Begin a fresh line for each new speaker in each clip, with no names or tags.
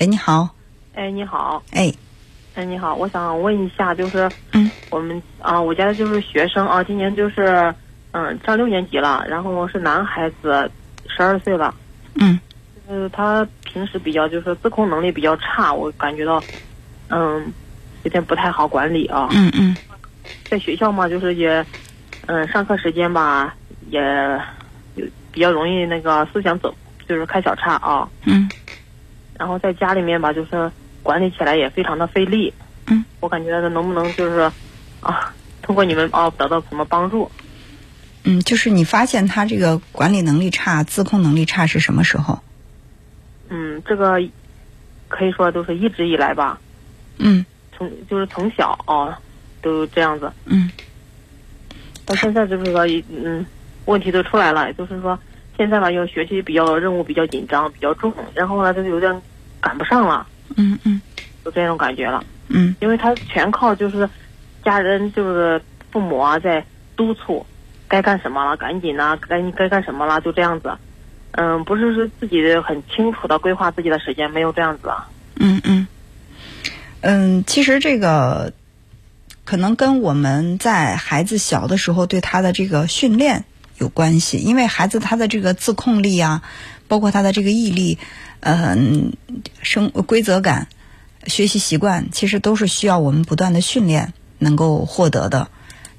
喂，你好。
哎，你好。
哎，
哎，你好，我想问一下，就是，
嗯，
我们啊，我家就是学生啊，今年就是，嗯，上六年级了，然后是男孩子，十二岁了，
嗯
就是他平时比较就是自控能力比较差，我感觉到，嗯，有点不太好管理啊。
嗯嗯
在学校嘛，就是也，嗯，上课时间吧，也有比较容易那个思想走，就是开小差啊。
嗯
然后在家里面吧，就是管理起来也非常的费力。
嗯，
我感觉能不能就是啊，通过你们啊得到什么帮助？
嗯，就是你发现他这个管理能力差、自控能力差是什么时候？
嗯，这个可以说都是一直以来吧，
嗯
从就是从小啊都这样子，
嗯
到现在就是说嗯问题都出来了，就是说现在吧又学习比较任务比较紧张比较重，然后呢就是有点赶不上了，
嗯嗯。
就这种感觉了。
嗯。
因为他全靠就是家人就是父母啊在督促，该干什么了赶紧呐、该该干什么了就这样子，嗯，不是说自己很清楚的规划自己的时间，没有这样子啊。
嗯嗯。嗯，其实这个可能跟我们在孩子小的时候对他的这个训练有关系，因为孩子他的这个自控力啊，包括他的这个毅力，嗯、生规则感、学习习惯，其实都是需要我们不断的训练能够获得的。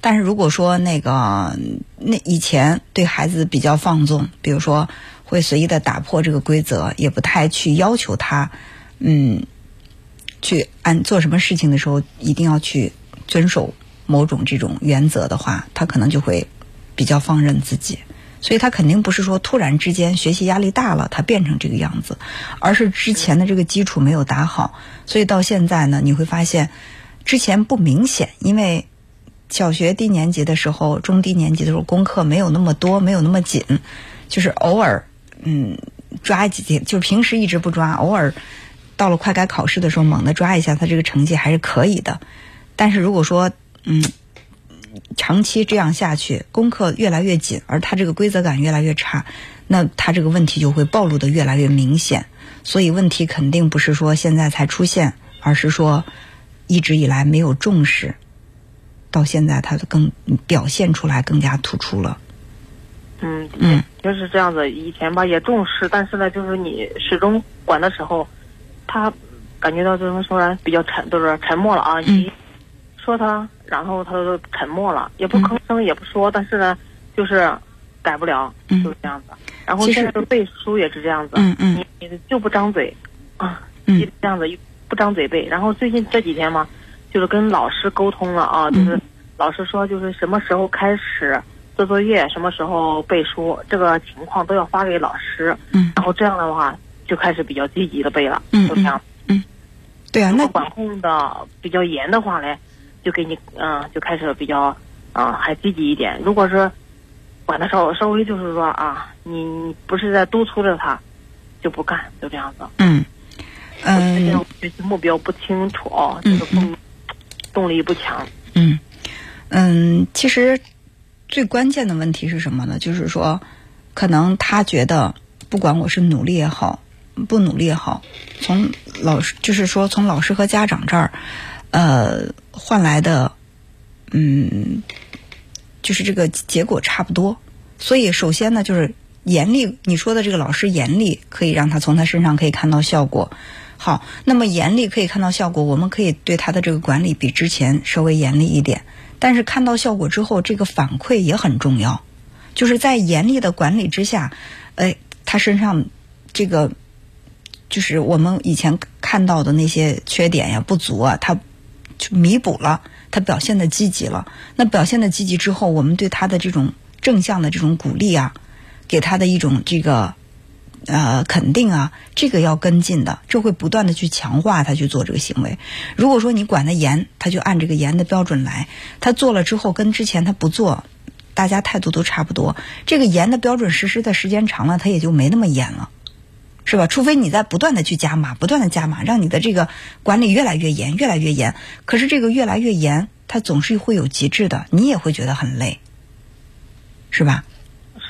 但是如果说那个那以前对孩子比较放纵，比如说会随意的打破这个规则，也不太去要求他，嗯，去按做什么事情的时候一定要去遵守某种这种原则的话，他可能就会比较放任自己。所以他肯定不是说突然之间学习压力大了，他变成这个样子，而是之前的这个基础没有打好，所以到现在呢，你会发现之前不明显，因为小学低年级的时候、中低年级的时候功课没有那么多，没有那么紧，就是偶尔嗯抓几天，就是平时一直不抓，偶尔到了快该考试的时候猛地抓一下，他这个成绩还是可以的。但是如果说嗯长期这样下去，功课越来越紧，而他这个规则感越来越差，那他这个问题就会暴露的越来越明显。所以问题肯定不是说现在才出现，而是说一直以来没有重视，到现在他更表现出来更加突出了。
嗯
嗯，
就是这样子。以前吧也重视，但是呢，就是你始终管的时候，他感觉到怎么说呢，比较沉，就是沉默了啊。你说他，然后他就沉默了，也不吭声，也不说，但是呢，就是改不了，
嗯
就是这样子。然后现在就背书也是这样子，
嗯嗯
你你就不张嘴啊，
嗯
一直这样子不张嘴背。然后最近这几天嘛，就是跟老师沟通了啊，就是
嗯
老师说就是什么时候开始做作业，什么时候背书，这个情况都要发给老师。
嗯
然后这样的话就开始比较积极的背了，
嗯
就这样。
对啊，那
管控的比较严的话嘞，就给你嗯、就开始比较啊、还积极一点。如果是管的稍微稍微就是说啊，你你不是在督促着他，就不干，就这样子。
嗯嗯
样学习目标不清楚哦，这个动动力不强。
嗯嗯，其实最关键的问题是什么呢？就是说，可能他觉得，不管我是努力也好，不努力也好，从老师就是说从老师和家长这儿，呃，换来的，嗯，就是这个结果差不多。所以，首先呢，就是严厉。你说的这个老师严厉，可以让他从他身上可以看到效果。好，那么严厉可以看到效果，我们可以对他的这个管理比之前稍微严厉一点。但是看到效果之后，这个反馈也很重要。就是在严厉的管理之下，哎，他身上这个就是我们以前看到的那些缺点呀、不足啊，他就弥补了，他表现的积极了。那表现的积极之后，我们对他的这种正向的这种鼓励啊，给他的一种这个呃肯定啊，这个要跟进的，这会不断的去强化他去做这个行为。如果说你管得严，他就按这个严的标准来，他做了之后跟之前他不做，大家态度都差不多，这个严的标准实施的时间长了，他也就没那么严了。是吧？除非你在不断的去加码，不断的加码，让你的这个管理越来越严，越来越严。可是这个越来越严，它总是会有极致的，你也会觉得很累，是吧？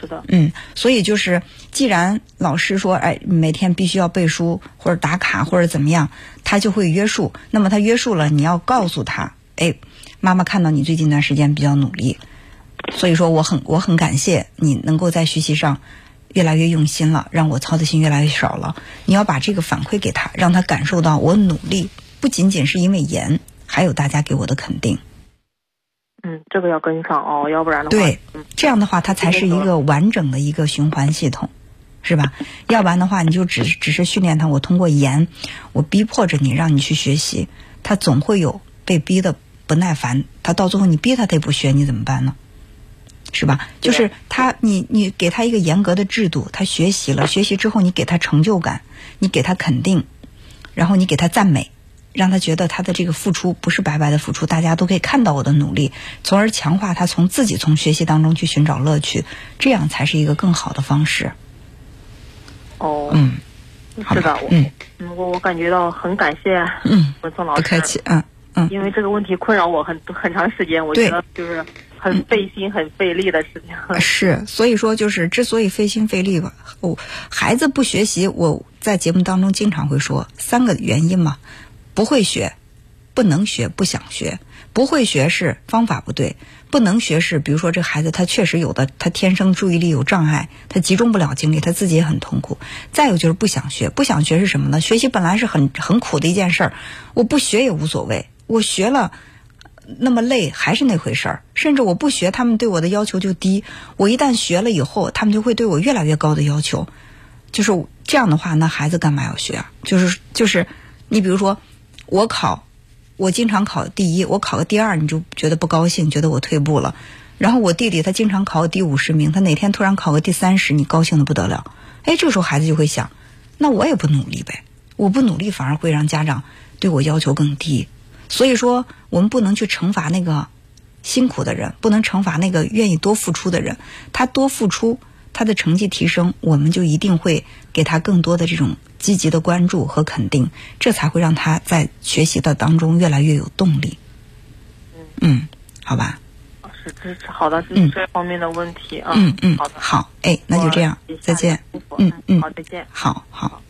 是的，
嗯，所以就是，既然老师说，哎，每天必须要背书或者打卡或者怎么样，他就会约束。那么他约束了，你要告诉他，哎，妈妈看到你最近一段时间比较努力，所以说我很我很感谢你能够在学习上越来越用心了，让我操的心越来越少了。你要把这个反馈给他，让他感受到我努力不仅仅是因为严，还有大家给我的肯定。
嗯，这个要跟上哦，要不然的话，
对
嗯，
这样的话，它才是一个完整的一个循环系统，是吧？要不然的话，你就只只是训练他，我通过严，我逼迫着你，让你去学习，他总会有被逼的不耐烦，他到最后你逼他他也不学，你怎么办呢？是吧？就是他，你你给他一个严格的制度，他学习了，学习之后你给他成就感，你给他肯定，然后你给他赞美，让他觉得他的这个付出不是白白的付出，大家都可以看到我的努力，从而强化他从自己从学习当中去寻找乐趣，这样才是一个更好的方式。
哦，
嗯，好
是的，我
嗯。
嗯我我感觉到很感谢
嗯，
文聪老师，
不客气，嗯嗯，
因为这个问题困扰我很很长时间，我觉得就是很费心、很费力的事情。
是，所以说就是之所以费心费力吧，哦，孩子不学习，我在节目当中经常会说三个原因嘛，不会学，不能学，不想学。不会学是方法不对，不能学是比如说这孩子他确实有的他天生注意力有障碍，他集中不了精力，他自己也很痛苦。再有就是不想学，不想学是什么呢？学习本来是很很苦的一件事儿，我不学也无所谓，我学了。那么累还是那回事儿，甚至我不学，他们对我的要求就低。我一旦学了以后，他们就会对我越来越高的要求。就是这样的话，那孩子干嘛要学啊？就是就是，你比如说，我考，我经常考第一，我考个第二，你就觉得不高兴，觉得我退步了。然后我弟弟他经常考个第五十名，他哪天突然考个第三十，你高兴的不得了。哎，这个时候孩子就会想，那我也不努力呗，我不努力反而会让家长对我要求更低。所以说，我们不能去惩罚那个辛苦的人，不能惩罚那个愿意多付出的人。他多付出，他的成绩提升，我们就一定会给他更多的这种积极的关注和肯定，这才会让他在学习的当中越来越有动力。嗯，好吧，
是支持好的，这
嗯
是这方面的问题啊。
嗯嗯
好的，，
好，哎，那就这样，再见。嗯嗯
好，再见。
好好。